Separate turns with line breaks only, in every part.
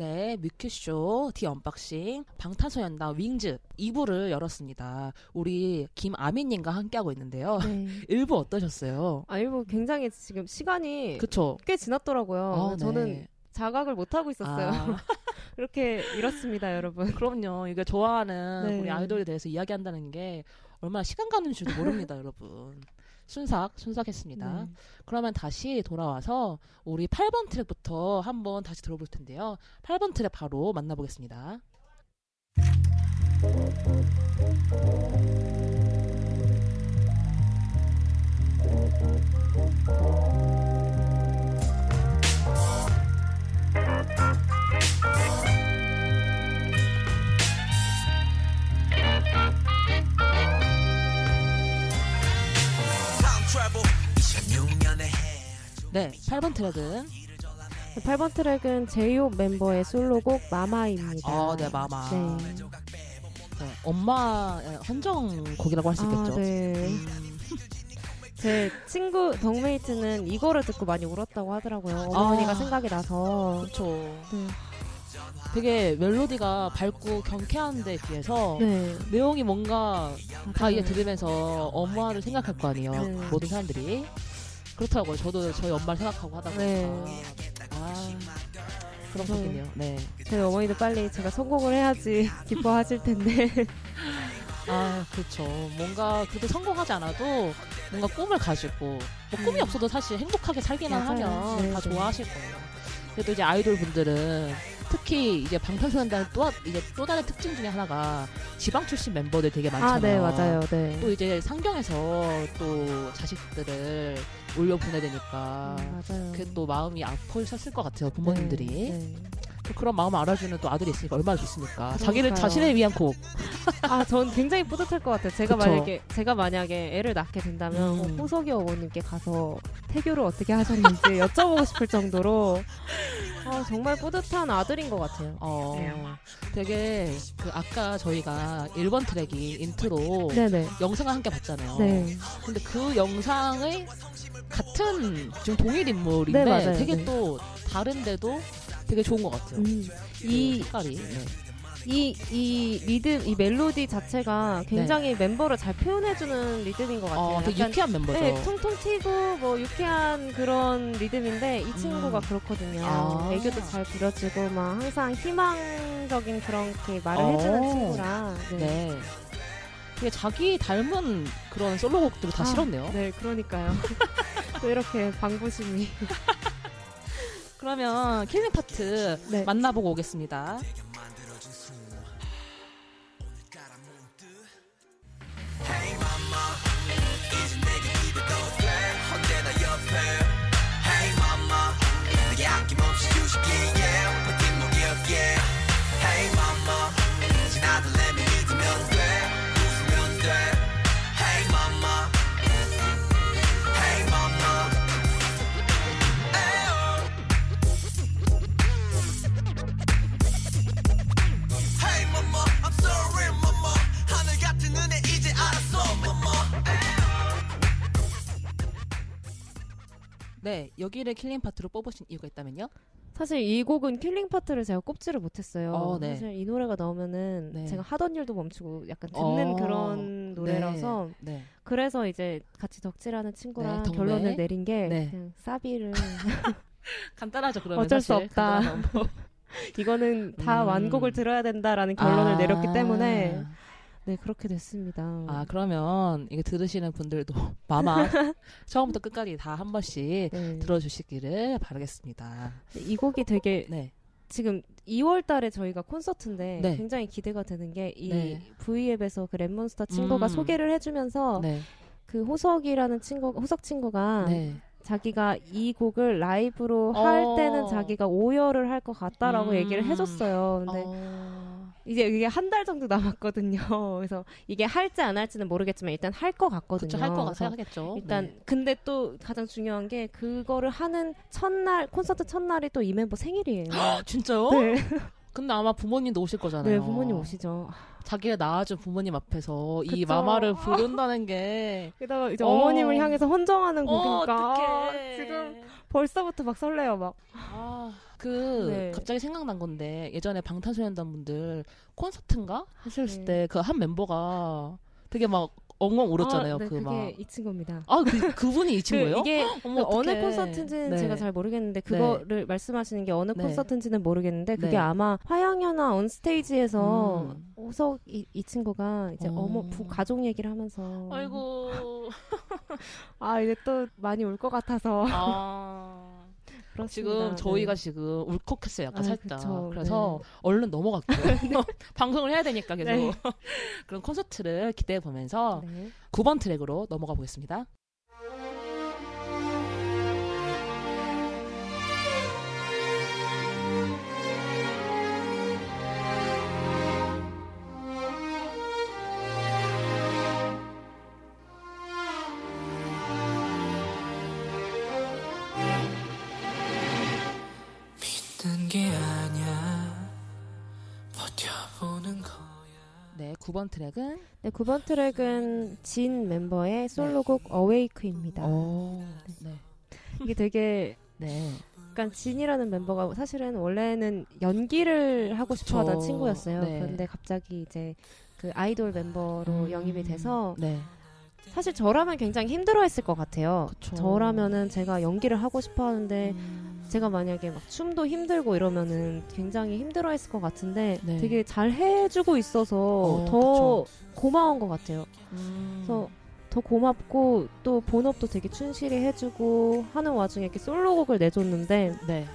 네, 뮤큐쇼 The Unboxing 방탄소년단 WINGS 2부를 열었습니다. 우리 김아민님과 함께하고 있는데요.
네.
1부 어떠셨어요?
아, 일부 굉장히 지금 시간이
그쵸?
꽤 지났더라고요.
아,
저는
네.
자각을 못 하고 있었어요.
아,
이렇게 이렇습니다, 여러분.
그럼요. 이게 좋아하는
네.
우리 아이돌에 대해서 이야기한다는 게 얼마나 시간 가는 줄도 모릅니다, 여러분. 순삭, 순삭했습니다.
네.
그러면 다시 돌아와서 우리 8번 트랙부터 한번 다시 들어볼 텐데요. 8번 트랙 바로 만나보겠습니다. 네, 8번 트랙은
8번 트랙은 제이홉 멤버의 솔로곡 마마입니다.
어, 네, 마마.
네.
네, 엄마 헌정 곡이라고 할수
아,
있겠죠.
네.
음,
제 친구 덕메이트는 이거를 듣고 많이 울었다고 하더라고요. 어머니가
아.
생각이 나서.
그렇죠.
네.
되게 멜로디가 밝고 경쾌한 데 비해서
네.
내용이 뭔가 다
맞아요.
이게 들으면서 엄마를 생각할 거 아니에요.
네.
모든 사람들이. 그렇더라고요. 저도 저희 엄마를 생각하고 하다 보니까.
네.
아, 그런
저-
곡이네요. 네.
저희 어머니도 빨리 제가 성공을 해야지 기뻐하실 텐데.
아, 그렇죠. 뭔가 그래도 성공하지 않아도 뭔가 꿈을 가지고 뭐 꿈이
음.
없어도 사실 행복하게 살기만
맞아요.
하면
네,
다
네.
좋아하실 거예요. 그래도 이제 아이돌 분들은 특히 이제 방탄소년단 또 하- 이제 또 다른 특징 중에 하나가 지방 출신 멤버들 되게 많잖아요.
아, 네, 맞아요. 네.
또 이제 상경에서 또 자식들을 올려 보내야 되니까
음, 맞아요.
그게 또 마음이 아프셨을 것 같아요 부모님들이
네, 네.
또 그런 마음을 알아주는 또 아들이 있으니까 얼마나 좋습니까 자기를. 자신을 위한 곡
아, 전 굉장히 뿌듯할 것 같아요. 제가
그쵸.
만약에 제가 만약에 애를 낳게 된다면
음.
어, 호석이 어머님께 가서 태교를 어떻게 하셨는지 여쭤보고 싶을 정도로 아, 정말 뿌듯한 아들인 것 같아요.
어,
네.
되게 그 아까 저희가 1번 트랙이 인트로
네네.
영상을 함께 봤잖아요.
네.
근데 그 영상의 같은 지금 동일 인물인데
네, 맞아요.
되게
네.
또 다른데도 되게 좋은 것 같아요.
음,
그
이,
색깔이. 네.
이, 이 리듬, 이 멜로디 자체가 굉장히 멤버를 잘 표현해주는 리듬인 것 같아요.
어, 되게
약간
유쾌한 멤버죠.
네, 퉁퉁 튀고 뭐 유쾌한 그런 리듬인데 이 친구가
음.
그렇거든요.
아.
애교도 잘 부려지고 막 항상 희망적인 그렇게 말을
어.
해주는 친구라. 네.
네. 되게 자기 닮은 그런 솔로곡들을 다
아,
실었네요.
네, 그러니까요. 또 이렇게 방부심이.
그러면 killing part
네.
만나보고 오겠습니다. 여기를 killing part로 뽑으신 이유가 있다면요?
사실 이 곡은 killing part를 제가 꼽지를 못했어요.
어, 네.
사실 이 노래가 나오면은
네.
제가 하던 일도 멈추고 약간 듣는
어,
그런 노래라서
네.
그래서 이제 같이 덕질하는 친구랑
네.
결론을 내린 게
네.
그냥 사비를
간단하죠, 그러면
어쩔 수. 없다. 이거는 다
음.
완곡을 들어야 된다라는 결론을
아.
내렸기 때문에 네 그렇게 됐습니다.
아, 그러면 이게 들으시는 분들도 마마 처음부터 끝까지 다 한 번씩
네.
들어주시기를 바라겠습니다.
이 곡이 되게
네.
지금 2월 달에 저희가 콘서트인데
네.
굉장히 기대가 되는 게 이
네.
V앱에서 그 랩몬스터 친구가
음.
소개를 해주면서
네.
그 호석이라는 친구 호석 친구가
네.
자기가 이 곡을 라이브로
어.
할 때는 자기가 오열을 할 것 같다라고
음.
얘기를 해줬어요. 근데
어...
이제 이게 한 달 정도 남았거든요. 그래서 이게 할지 안 할지는 모르겠지만 일단 할 것 같거든요.
그쵸, 할것
그래서
같아 하겠죠.
일단
네.
근데 또 가장 중요한 게 그거를 하는 첫날 콘서트 첫날이 또 이 멤버 생일이에요.
진짜요?
네.
근데 아마 부모님도 오실 거잖아요.
네, 부모님 오시죠.
자기가 낳아준 부모님 앞에서 이
그쵸.
마마를 부른다는 게
게다가 이제
어.
어. 머님을 향해서 헌정하는
어,
곡이니까
어떡해.
지금 벌써부터 막 설레요 막.
아, 그
네.
갑자기 생각난 건데 예전에 방탄소년단 분들 콘서트인가 했을
네.
때그 한 멤버가 되게 막 엉엉 울었잖아요.
아, 네,
그
그게
막.
이 친구입니다.
아, 그, 그분이 이 친구예요?
그 이게
어머,
그 어느. 콘서트인지는
네.
제가 잘 모르겠는데 그거를 말씀하시는 게 어느
네.
콘서트인지는 모르겠는데 그게
네.
아마 화양연화 온 스테이지에서
음.
호석 이, 이 친구가 이제
어.
어. 머 부, 가족 얘기를 하면서
아이고.
아 이제 또 많이 울 것 같아서
아.
그렇습니다.
지금 저희가
네.
지금 울컥했어요, 약간
아,
살짝.
그쵸.
그래서
네.
얼른 넘어갈게요. 방송을 해야 되니까 계속.
네.
그런 콘서트를 기대해 보면서
네.
9번 트랙으로 넘어가 보겠습니다. 9번 트랙은
네, 9번 트랙은 진 멤버의 솔로곡 어웨이크입니다.
어, 네.
이게 되게
네.
약간 진이라는 멤버가 사실은 원래는 연기를 하고 싶어 하던. 친구였어요.
네.
그런데 갑자기 이제 그 아이돌 멤버로
음.
영입이 돼서
네.
사실 저라면 굉장히 힘들어 했을 것 같아요.
그쵸.
저라면은 제가 연기를 하고 싶어 하는데
음.
제가 만약에 막 춤도 힘들고 이러면은 굉장히 힘들어 했을 것 같은데
네.
되게 잘 해주고 있어서
어,
더 고마운 것 같아요.
음.
그래서 더 고맙고 또 본업도 되게 충실히 해주고 하는 와중에 이렇게 솔로곡을 내줬는데
네.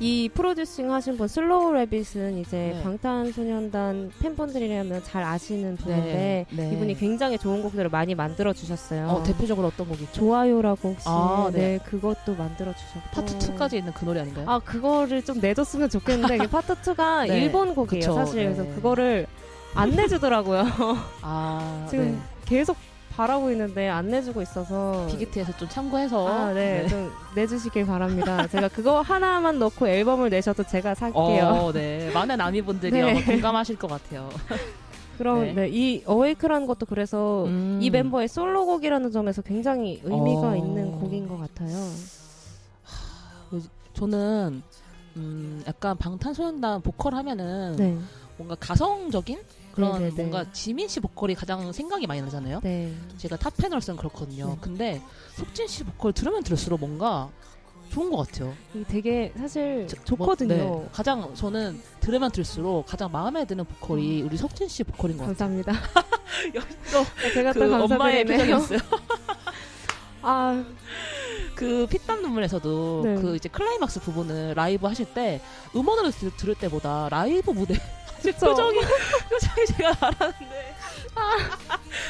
이 producing 하신 분 Slow Rabbit은 이제
네.
방탄소년단 팬분들이라면 잘 아시는 분인데
네. 네.
이분이 굉장히 좋은 곡들을 많이 만들어 주셨어요.
어, 대표적으로 어떤 곡이?
좋아요라고 혹시
아,
네.
네.
그것도 만들어 주셨고
파트 2까지 있는 그 노래 아닌가요?
아 그거를 좀 내줬으면 좋겠는데 이게 파트 2가
네.
일본 곡이에요
그쵸,
사실
네.
그래서 그거를 안 내주더라고요
아,
지금
네.
계속 바라고 있는데 안 내주고 있어서
비기트에서 좀 참고해서
아, 네, 좀 내주시길 바랍니다. 제가 그거 하나만 넣고 앨범을 내셔도 제가 살게요.
어, 네. 많은 아미분들이
네.
공감하실 것 같아요.
그럼
네.
네. 이 어웨이크라는 것도 그래서
음.
이 멤버의 솔로곡이라는 점에서 굉장히 의미가
어.
있는 곡인 것 같아요.
저는 음, 약간 방탄소년단 보컬 하면은
네,
뭔가 가성적인 그런
네, 네, 네.
뭔가 지민 씨 보컬이 가장 생각이 많이 나잖아요.
네,
제가 탑패널스는 그렇거든요.
네.
근데 속진 씨 보컬 들으면 들을수록 뭔가 좋은 것 같아요.
되게 사실
저-
좋거든요.
뭐, 네. 가장 저는 들으면 들을수록 가장 마음에 드는 보컬이 우리 석진 씨 보컬인 것 같아요.
감사합니다.
여기 또
제가
그
또
엄마의. 표정이었어요.
아,
그 피땀 눈물에서도
네.
그 이제 클라이막스 부분을 라이브 하실 때 음원으로 들, 들을 때보다 라이브 무대? 표정이 표정이 제가 알았는데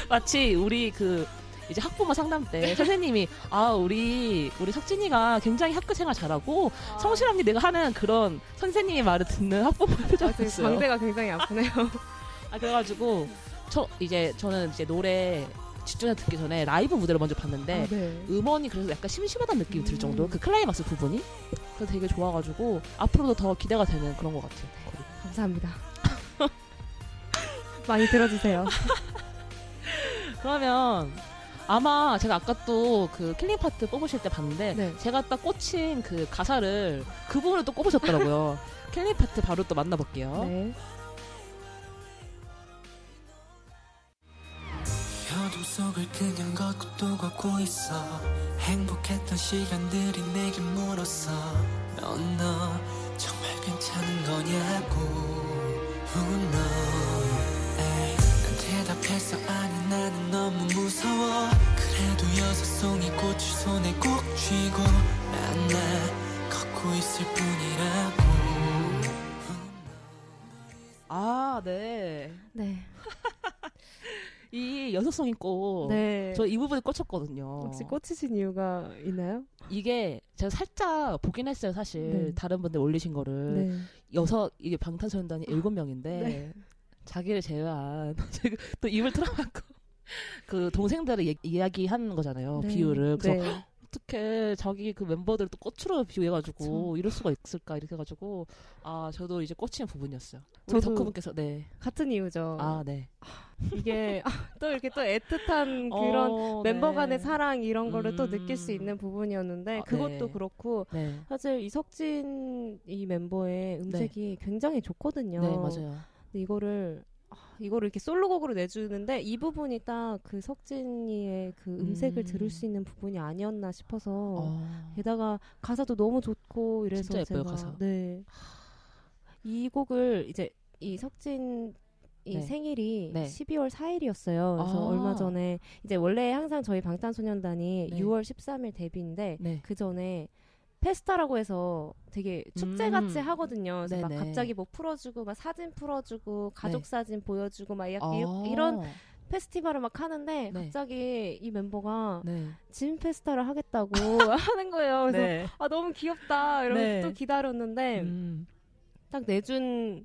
마치 우리 그 이제 학부모 상담 때 선생님이 아 우리 우리 석진이가 굉장히 학교 생활 잘하고 성실합니다 내가 하는 그런 선생님의 말을 듣는 학부모
아, 지금
표정이었어요.
광대가 굉장히 아프네요.
아 그래가지고 저 이제 저는 이제 노래 집중해서 듣기 전에 라이브 무대를 먼저 봤는데
아, 네.
음원이 그래서 약간 심심하다는 느낌이 들
음.
정도로 그 클라이막스 부분이 그래서 되게 좋아가지고 앞으로도 더 기대가 되는 그런 것 같아요.
감사합니다. 많이 들어주세요.
그러면 아마 제가 아까 또 그 killing part 뽑으실 때 봤는데
네.
제가 딱 꽂힌 그 가사를 그 부분을 또 꼽으셨더라고요. killing part 바로 또 만나볼게요.
네.
어둠 속을 그냥 걷고 또 걷고 있어 행복했던 시간들이 내게 물었어 넌너 정말 괜찮은 거냐고 know 에이, 난 대답했어 아니 나는 너무 무서워 그래도 여섯 송이 꽃을 손에 꼭 쥐고 난나 걷고 있을 뿐이라고
아, 네.
네.
이 여섯 송이 꽃.
네.
저 이 부분에 꽂혔거든요.
혹시 꽂히신 이유가 있나요?
이게 제가 살짝 보긴 했어요, 사실.
네.
다른 분들 올리신 거를.
네.
여섯, 이게 방탄소년단이 일곱 명인데,
네.
자기를 제외한, 지금 또 입을 틀어막고, 그 동생들을 얘- 이야기하는 거잖아요,
네.
비유를. 그래서
네.
어떻게 자기 그 멤버들을 또 꽃으로 비유해가지고
그쵸.
이럴 수가 있을까 이렇게 해가지고 아 저도 이제 꽂히는 부분이었어요. 우리
저도-
덕후분께서 네.
같은 이유죠.
아 네.
이게 또 이렇게 또 애틋한 그런
어,
멤버
네.
간의 사랑 이런 거를 또
음.
느낄 수 있는 부분이었는데
아,
그것도
네.
그렇고
네.
사실 이석진 이 멤버의 음색이 굉장히 좋거든요.
네 맞아요.
근데 이거를 아, 이거를 이렇게 솔로곡으로 내주는데 이 부분이 딱 그 석진이의 그 음색을
음.
들을 수 있는 부분이 아니었나 싶어서
어.
게다가 가사도 너무 좋고 이래서
진짜 예뻐요,
제가
가사.
네. 이 곡을 이제 이 석진 이
네.
생일이
네.
12월 4일이었어요. 그래서
아.
얼마 전에 이제 원래 항상 저희 방탄소년단이
네.
6월 13일 데뷔인데
네.
그 전에 페스타라고 해서 되게 축제 같이
음.
하거든요. 그래서 막. 갑자기 뭐 풀어주고 막 사진 풀어주고 가족
네.
사진 보여주고 막 약-
아.
이런 페스티벌을 막 하는데
네.
갑자기 이 멤버가
네.
진 페스타를 하겠다고 하는 거예요. 그래서
네.
아 너무 귀엽다 이러면서
네.
또 기다렸는데
음.
딱 내준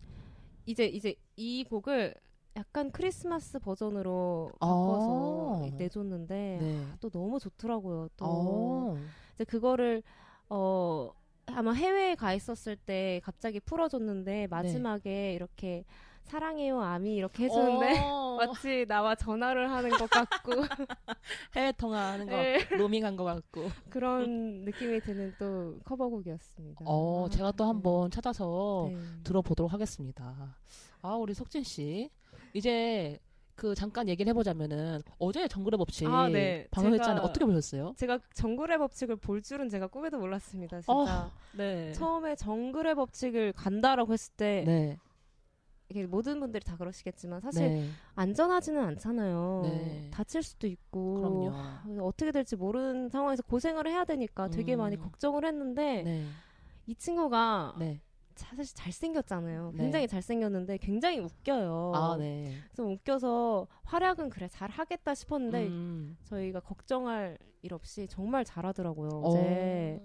이제 이제 이 곡을 약간 크리스마스 버전으로 바꿔서
아.
내줬는데
네.
또 너무 좋더라고요. 또
어.
이제 그거를 어 아마 해외에 가 있었을 때 갑자기 풀어줬는데 마지막에 이렇게 사랑해요 아미 이렇게 해주는데
어.
마치 나와 전화를 하는 것 같고
해외 통화하는 거
네.
로밍한 것 같고.
그런 느낌이 드는 또 커버곡이었습니다.
어, 제가 또 한번 찾아서
네.
들어보도록 하겠습니다. 아, 우리 석진 씨. 이제 그 잠깐 얘기를 해보자면은 어제 정글의 법칙
아, 네.
방송했잖아요. 어떻게 보셨어요?
제가 정글의 법칙을 볼 줄은 제가 꿈에도 몰랐습니다. 진짜
어, 네.
처음에 정글의 법칙을 간다라고 했을 때
네.
이게 모든 분들이 다 그러시겠지만 사실
네.
안전하지는 않잖아요.
네.
다칠 수도 있고
그럼요.
어떻게 될지 모르는 상황에서 고생을 해야 되니까 되게
음.
많이 걱정을 했는데
네.
이 친구가
네.
사실 잘생겼잖아요.
네.
굉장히 잘생겼는데 굉장히 웃겨요.
아, 네.
좀 웃겨서 활약은 그래 잘 하겠다 싶었는데
음.
저희가 걱정할 일 없이 정말 잘하더라고요.
어.
어제.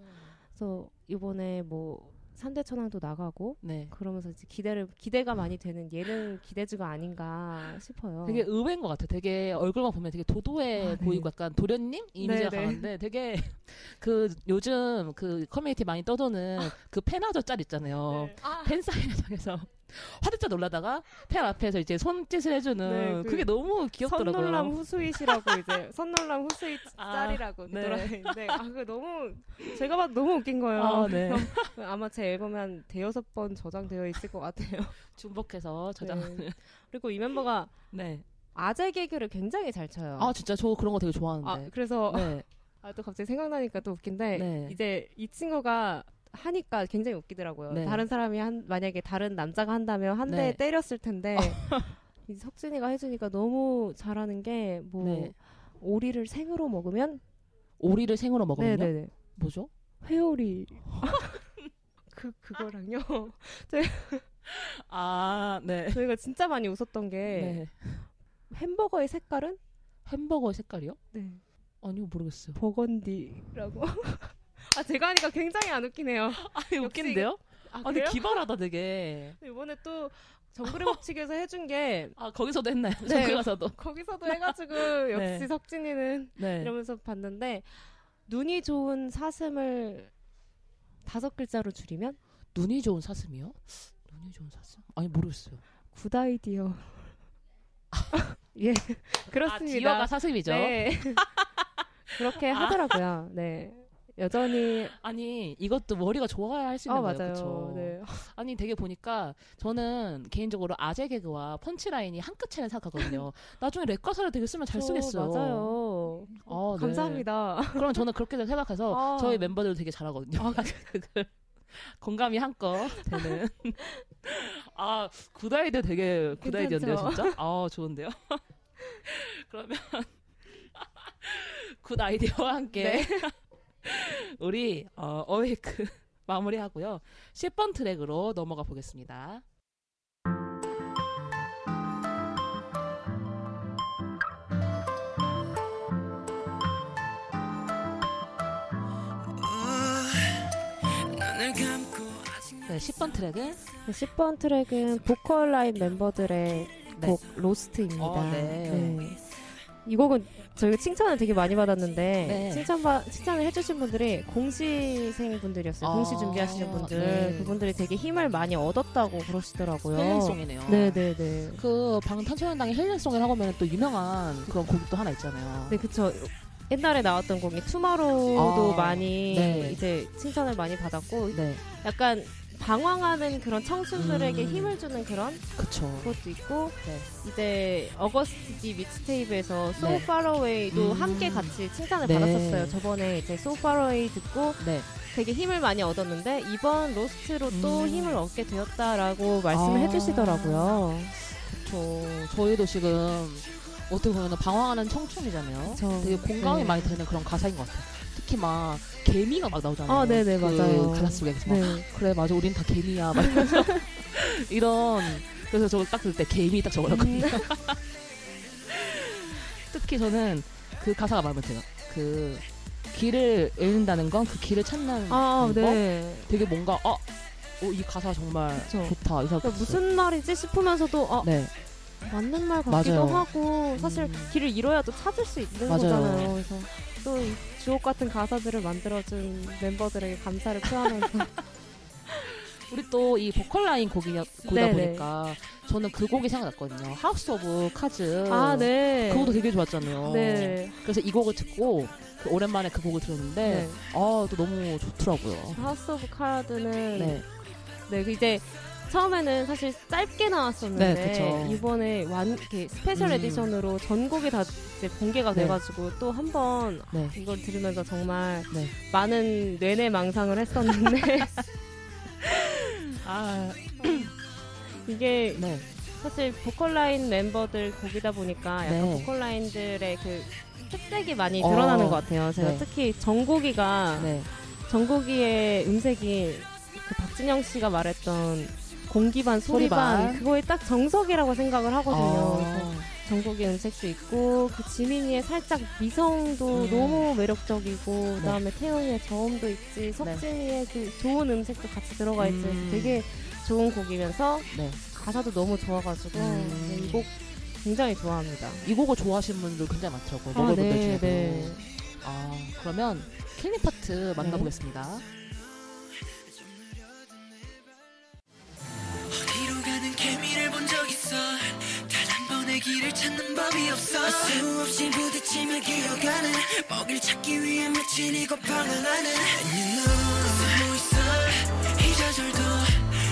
그래서 이번에 뭐 산대천왕도 나가고
네.
그러면서 이제 기대를 기대가 많이 되는 예능 기대주가 아닌가 싶어요.
되게 의외인 것 같아요. 되게 얼굴만 보면 되게 도도해
아, 네.
보이고 약간 도련님 이미지가
네, 네.
강한데 되게 그 요즘 그 커뮤니티 많이 떠도는 그 팬아저 짤 있잖아요.
네. 아,
팬 사인회장에서 화들짝 놀라다가 팬 앞에서 이제 손짓을 해주는
네, 그
그게 너무 귀엽더라고요.
선놀람 후sweet이라고 이제 선놀람 후sweet
아,
짤이라고
네.
아 그거 너무 제가 봐도 너무 웃긴 거예요.
아, 네.
아마 제 앨범에 한 대여섯 번 저장되어 있을 것 같아요.
중복해서 저장.
네. 그리고 이 멤버가
네.
아재 개그를 굉장히 잘 쳐요.
아 진짜 저 그런 거 되게
아,
좋아하는데.
그래서
네.
아, 또 갑자기 생각나니까 또 웃긴데
네.
이제 이 친구가 하니까 굉장히 웃기더라고요.
네.
다른 사람이 한 만약에 다른 남자가 한다면 한대
네.
때렸을 텐데 이 석진이가 해주니까 너무 잘하는 게뭐
네.
오리를 생으로 먹으면
오리를 생으로 먹으면요?
네네네
뭐죠?
회오리 그 그거랑요
아, 네.
저희가 진짜 많이 웃었던 게
네.
햄버거의 색깔은
햄버거 색깔이요?
네
아니요, 모르겠어요.
버건디라고 아 제가 하니까 굉장히 안 웃기네요.
아니, 웃긴데요?
아,
아, 근데? 기발하다, 되게.
이번에 또 정글의 법칙에서 해준 게
아, 거기서도 했나요?
네.
정글 가서도.
거기서도 해가지고 역시
네.
석진이는
네.
이러면서 봤는데 눈이 좋은 사슴을 다섯 글자로 줄이면
눈이 좋은 사슴이요? 눈이 좋은 사슴? 아니, 모르겠어요.
good idea. 예,
아,
그렇습니다.
deer가 사슴이죠?
네. 그렇게
아.
하더라고요. 네. 여전히
아니, 이것도 머리가 좋아야 할 수 있는 거예요.
맞아요.
그쵸?
네.
아니, 되게 보니까 저는 개인적으로 아재 개그와 punchline이 한 끗 차이는 생각하거든요. 나중에 랩 가사를 되게 쓰면 잘 쓰겠어요.
맞아요.
아, 네.
감사합니다.
그럼 저는 그렇게 생각해서
아.
저희 멤버들 되게 잘하거든요.
아,
그 공감이 한껏 되는. 아, good idea 되게 good idea인데요,
괜찮죠?
진짜? 아, 좋은데요? 그러면 good idea와 함께
네.
우리 어, Awake 마무리하고요. 10번 트랙으로 넘어가 보겠습니다. 네, 10번 트랙은
10번 트랙은 보컬 라인 멤버들의
네.
곡 Lost입니다.
어, 네.
이 곡은 저희가 칭찬을 되게 많이 받았는데
네.
칭찬 칭찬을 해주신 분들이 공시생 분들이었어요.
아,
공시 준비하시는 분들
네.
그분들이 되게 힘을 많이 얻었다고 그러시더라고요.
healing song이네요.
네네네.
그 방탄소년단의 healing song이라고 하면 또 유명한 그런 곡이 또 하나 있잖아요.
네 그쵸. 옛날에 나왔던 곡이 Tomorrow도
아,
많이
네.
이제 칭찬을 많이 받았고
네,
약간 방황하는 그런 청순들에게
음.
힘을 주는 그런
그쵸.
것도 있고
네.
이제 어거스트 믹스테이프에서 So
네.
Far Away도
음.
함께 같이 칭찬을
네.
받았었어요. 저번에 이제 So Far Away 듣고
네.
되게 힘을 많이 얻었는데 이번 로스트로 또
음.
힘을 얻게 되었다라고 말씀을
아.
해주시더라고요.
저 저희도 지금 어떻게 보면 방황하는 청춘이잖아요.
그쵸.
되게 공감이
네.
많이 되는 그런 가사인 것 같아요. 특히 막 개미가 막 나오잖아요.
아, 네네,
그
맞아요.
가사 속에 막
네.
그래 맞아 우린 다 개미야 막 이러면서 이런 그래서 저거 딱들때 개미 딱 적어놨거든요.
음.
특히 저는 그 가사가 마음에 들어요. 그 길을 잃는다는 건 그 길을 찾는
아,
거
네.
되게 뭔가 어, 어, 이 가사 정말
그쵸.
좋다 이 생각
그러니까 무슨 말이지 싶으면서도 어,
네
맞는 말 같기도
맞아요.
하고 사실
음.
길을 잃어야 또 찾을 수 있는
맞아요.
거잖아요. 그래서 또이 주옥 같은 가사들을 만들어준 멤버들에게 감사를 표하면서
우리 또 이 보컬 라인 곡이다
네네.
보니까 저는 그 곡이 생각났거든요. House of Cards.
아, 네.
그것도 되게 좋았잖아요.
네.
그래서 이 곡을 듣고 그 오랜만에 그 곡을 들었는데
네.
아, 또 너무 좋더라고요.
House of Cards는 네.
네.
그 이제 처음에는 사실 짧게 나왔었는데
네.
이번에 완 이렇게 special
음.
edition으로 전곡이 다 이제 공개가
네.
돼가지고 또 한번
네.
이걸 들으면서 정말
네.
많은 뇌내 망상을 했었는데
아,
이게
네.
사실 보컬 라인 멤버들 곡이다 보니까 약간
네.
보컬 라인들의 그 특색이 많이
어,
드러나는 것 같아요. 제가
네.
특히 정국이가
네.
정국이의 음색이 그 박진영 씨가 말했던 공기 반 소리반
소리반.
그거에 딱 정석이라고 생각을 하거든요.
아,
정국의 음색도 있고 그 지민이의 살짝 미성도
음.
너무 매력적이고
네.
그다음에 태형이의 저음도 있지 석진이의 그 좋은 음색도 같이 들어가 있지
음.
되게 좋은 곡이면서
네.
가사도 너무 좋아가지고
음.
이곡 굉장히 좋아합니다.
이 곡을 좋아하시는 분들 굉장히 많더라고요.
아, 네. 네.
아, 그러면 killing 파트 만나보겠습니다.
개미를 본 적 있어. 단 한 번의 길을 찾는 법이 없어. 수없이 부딪히며 기어가는 먹을 찾기 위해 미친 이곳 방황하는 And you know 숨어 있어. 이 저절도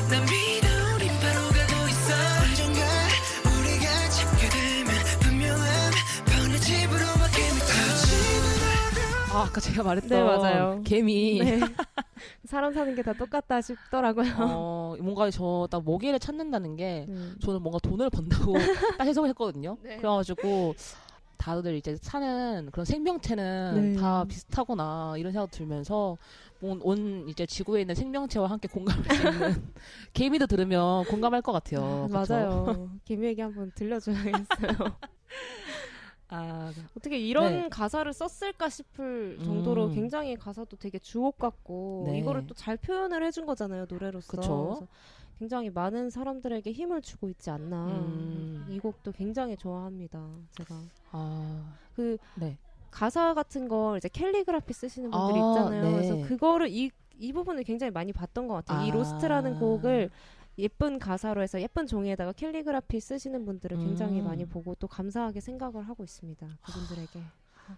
난 믿어. 우린 바로 가고 있어. 언젠가 우리가 찾게 되면 분명한 번의 집으로 바뀌는 그
아, 아까 제가 말했던
네, 맞아요.
개미.
네. 사람 사는 게 다 똑같다 싶더라고요.
어, 뭔가 저딱 먹이를 찾는다는 게
음.
저는 뭔가 돈을 번다고 딱 해석을 했거든요.
네.
그래가지고 다들 이제 사는 그런 생명체는
네.
다 비슷하구나 이런 생각 들면서 온, 온 이제 지구에 있는 생명체와 함께 공감할 수 있는 개미도 들으면 공감할 것 같아요. 그쵸?
맞아요. 김희에게 한번 들려줘야겠어요.
아,
어떻게 이런
네.
가사를 썼을까 싶을 정도로
음.
굉장히 가사도 되게 주옥 같고
네.
이거를 또 잘 표현을 해준 거잖아요 노래로서. 굉장히 많은 사람들에게 힘을 주고 있지 않나.
음.
이 곡도 굉장히 좋아합니다. 제가
아,
그
네.
가사 같은 걸 이제 캘리그라피 쓰시는 분들이
아,
있잖아요.
네.
그래서 그거를 이, 이 부분을 굉장히 많이 봤던 것 같아요. 이
아.
Lost라는 곡을 예쁜 가사로 해서 예쁜 종이에다가 캘리그라피 쓰시는 분들을 굉장히
음.
많이 보고 또 감사하게 생각을 하고 있습니다. 그분들에게.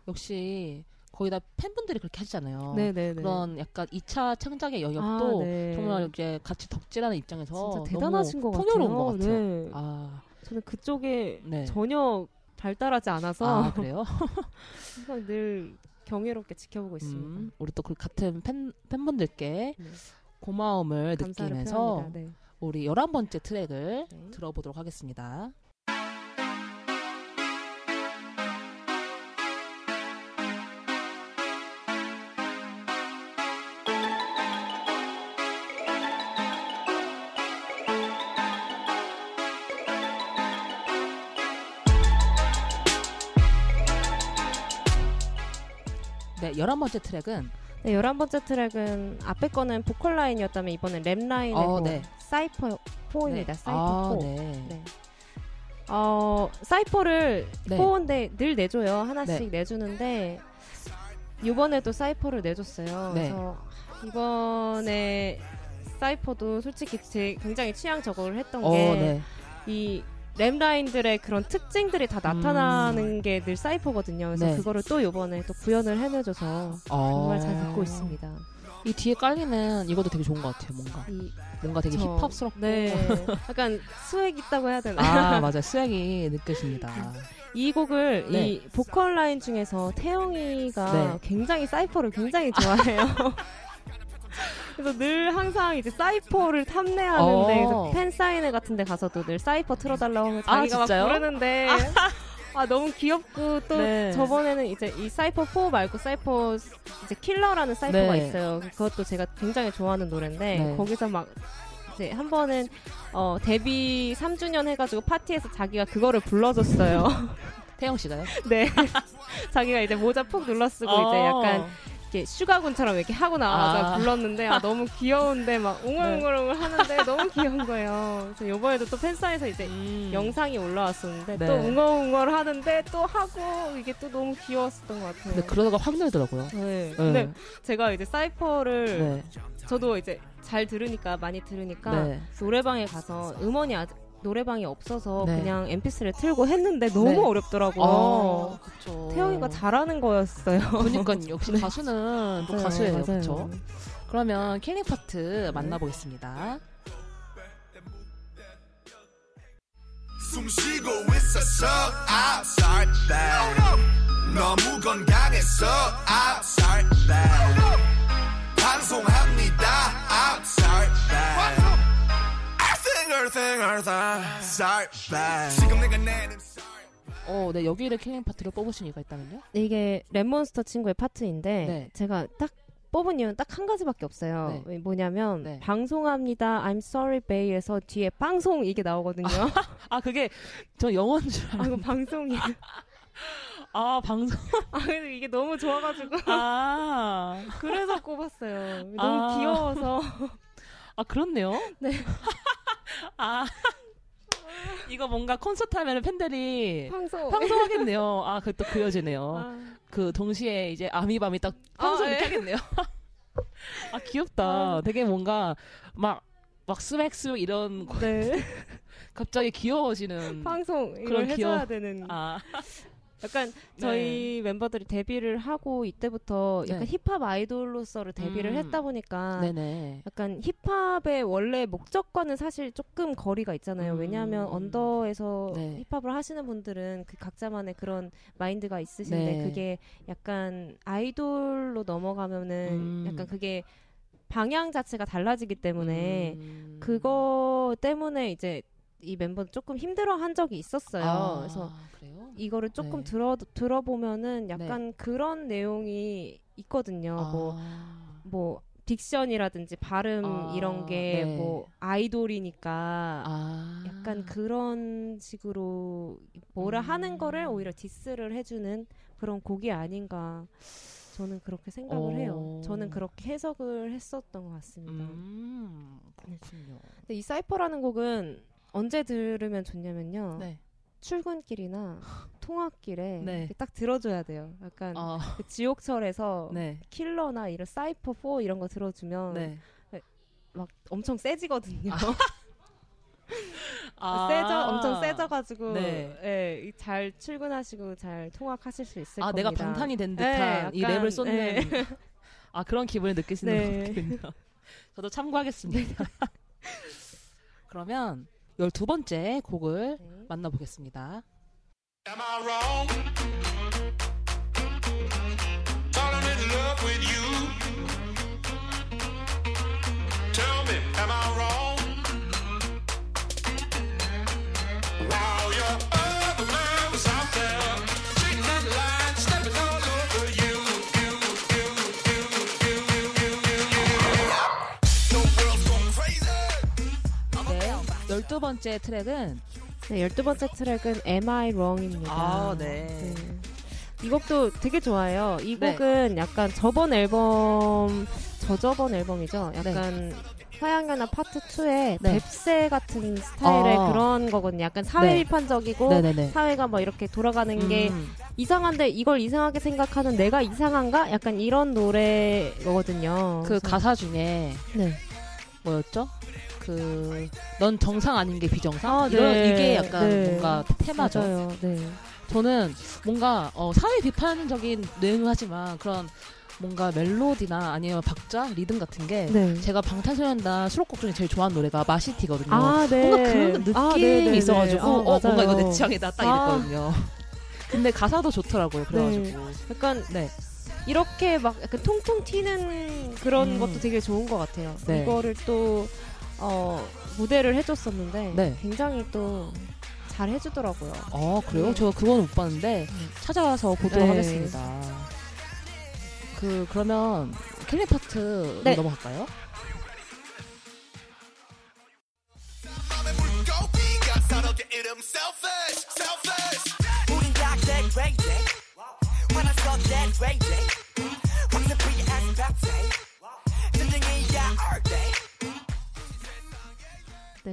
역시 거의 다 팬분들이 그렇게 하시잖아요.
네네네.
그런 약간 2차 창작의 영역도
아, 네.
정말 이제 같이 덕질하는 입장에서
진짜 대단하신 것 같아요.
것 같아요.
네.
아,
저는 그쪽에
네.
전혀 발달하지 않아서
아 그래요?
항상 늘 경이롭게 지켜보고 있습니다.
음, 우리 또 그 같은 팬 팬분들께
네.
고마움을 느끼면서.
네.
우리 열한 번째 트랙을
네.
들어보도록 하겠습니다. 네, 열한 번째 트랙은
네, 열한 번째 트랙은 앞에 거는 보컬 라인이었다면 이번엔 랩 라인의
어,
곡
네.
사이퍼 4입니다.
네.
사이퍼
아,
4.
네.
네. 어, Cypher를
네.
4인데 늘 내줘요. 하나씩
네.
내주는데 이번에도 Cypher를 내줬어요.
네.
그래서 이번에 사이퍼도 솔직히 제 굉장히 취향 저격을 했던
어,
게
네.
이 랩 라인들의 그런 특징들이 다 나타나는 게늘 Cypher거든요. 그래서
네.
그거를 또 이번에 또 구현을 해내줘서 정말 잘 듣고 있습니다.
이 뒤에 깔리는 이것도 되게 좋은 것 같아요. 뭔가
이,
뭔가 되게
저-
힙합스럽고.
네, 약간 swag 있다고 해야 되나?
아 맞아 swag이 느껴집니다.
이 곡을
네.
이 보컬 라인 중에서 태형이가
네.
굉장히 Cypher를 굉장히 좋아해요. 그래서 늘 항상 이제 Cypher를 탐내하는데
어.
팬 사인회 같은데 가서도 늘 사이퍼 틀어달라고 하면
아,
자기가 막
진짜요?
부르는데 아 너무 귀엽고 또
네.
저번에는 이제 이 사이퍼 4 말고 사이퍼 이제 Killer라는 Cypher가
네.
있어요. 그것도 제가 굉장히 좋아하는 노래인데
네.
거기서 막 이제 한 번은 어 데뷔 3주년 해가지고 파티에서 자기가 그거를 불러줬어요.
태형 씨가요?
네. 자기가 이제 모자 푹 눌러쓰고
어.
이제 약간 이렇게 슈가군처럼 이렇게 하고 나와서
아.
불렀는데 아 너무 귀여운데 막 웅얼웅얼 하는데 너무 귀여운 거예요. 그래서 이번에도 또 팬사에서 이제
음.
영상이 올라왔었는데
네.
또 웅얼웅얼 하는데 또 하고 이게 또 너무 귀여웠었던 것 같아요.
근데 그러다가 확 늘더라고요.
네.
네.
근데 제가 이제 Cypher를
네.
저도 이제 잘 들으니까 많이 들으니까
네.
노래방에 가서 음원이 아직 노래방이 없어서
네.
그냥 MP3를 틀고 했는데 너무
네.
어렵더라고요.
어, 그쵸.
태형이가 잘하는 거였어요.
그러니까 역시 가수는 또
네,
가수예요. 그렇죠? 그러면 killing 파트 만나보겠습니다.
숨 쉬고 있어서 I'm sorry bae 너무 건강해서 I'm sorry bae 방송합니다
어, 네 여기를 killing 파트로 뽑으신 이유가 있다면요?
이게 랩몬스터 친구의 파트인데
네.
제가 딱 뽑은 이유는 딱 한 가지밖에 없어요. 뭐냐면
네.
방송합니다. I'm sorry, bae에서 뒤에 방송 이게 나오거든요.
아 그게 저 영어인 줄
아,
알고
이거 방송이.
아 방송
아, 근데 이게 너무 좋아가지고
아,
그래서 꼽았어요. 너무
아.
귀여워서.
아 그렇네요.
네.
아 이거 뭔가 콘서트 하면 팬들이
방송.
방송하겠네요. 아 그것도 그려지네요.
아,
그 동시에 이제 아미밤이 딱 방송
아,
이렇게
예.
하겠네요. 아 귀엽다.
아.
되게 뭔가 막 막 swag swag 이런 거-
네.
갑자기 귀여워지는
방송
음. 그런
이걸
귀여워-
해줘야 되는.
아
약간 저희 멤버들이 데뷔를 하고 이때부터 약간
네.
힙합 아이돌로서를 데뷔를
음.
했다 보니까
네네
약간 힙합의 원래 목적과는 사실 조금 거리가 있잖아요.
음.
왜냐하면 언더에서
네.
힙합을 하시는 분들은 그 각자만의 그런 마인드가 있으신데
네.
그게 약간 아이돌로 넘어가면은
음.
약간 그게 방향 자체가 달라지기 때문에
음.
그거 때문에 이제 이 멤버는 조금 힘들어한 적이 있었어요.
아,
그래서
그래요?
이거를 조금
네.
들어 들어보면은 약간 그런 내용이 있거든요. 뭐
아.
뭐 딕션이라든지 발음
아,
이런 게
네.
뭐 아이돌이니까
아.
약간 그런 식으로 뭐라
음.
하는 거를 오히려 디스를 해주는 그런 곡이 아닌가 저는 그렇게 생각을
어.
해요. 저는 그렇게 해석을 했었던 것 같습니다.
음, 그렇군요.
근데 이 사이퍼라는 곡은 언제 들으면 좋냐면요.
네.
출근길이나 통학길에
네.
딱 들어줘야 돼요. 약간
아,
그 지옥철에서
네.
킬러나 이런 사이퍼 4 이런 거 들어주면
네.
막 엄청 세지거든요.
아.
세져 엄청 세져가지고
네.
예, 이잘 출근하시고 잘 통학하실 수 있을
아,
겁니다.
내가 방탄이 된
네,
듯한 이 랩을 쏟는
네.
아 그런 기분을 느끼시는
네.
거군요. 저도 참고하겠습니다. 그러면 열두 번째 곡을
네.
만나보겠습니다.
Am I wrong? Falling in love with you.
열두 번째 트랙은
네, 열두 번째 트랙은 Am I Wrong입니다.
아, 네.
이 곡도 되게 좋아요. 이
네.
곡은 약간 저번 앨범, 저저번 앨범이죠. 약간 화양연화 파트 2의
네.
뱁새 같은 스타일의
아.
그런 거거든요. 약간 사회
네.
비판적이고
네네네.
사회가 막 이렇게 돌아가는 게
음.
이상한데 이걸 이상하게 생각하는 내가 이상한가? 약간 이런 노래거든요.
그
그래서-
가사 중에
네.
뭐였죠? 그 넌 정상 아닌 게 비정상
아,
이런
네.
이게 약간
네.
뭔가 테마죠.
맞아요. 네.
저는 뭔가 어, 사회 비판적인 내용을 하지만 그런 뭔가 멜로디나 아니면 박자, 리듬 같은 게
네.
제가 방탄소년단 수록곡 중에 제일 좋아하는 노래가 마시티거든요.
아, 네.
뭔가 그런 느낌이
아, 네, 네, 네.
있어가지고
아,
어 뭔가. 이거 내 취향이다 딱
아.
이랬거든요. 근데 가사도 좋더라고요. 그래가지고
약간
네.
이렇게 막 약간 통통 튀는 그런
음.
것도 되게 좋은 것 같아요.
네.
이거를 또 어, 무대를 해줬었는데
네.
굉장히 또 잘 해주더라고요.
어 그래요?
네.
저 그건 못 봤는데 찾아와서 보도록
네.
하겠습니다. 그 그러면 killing 파트
네.
넘어갈까요?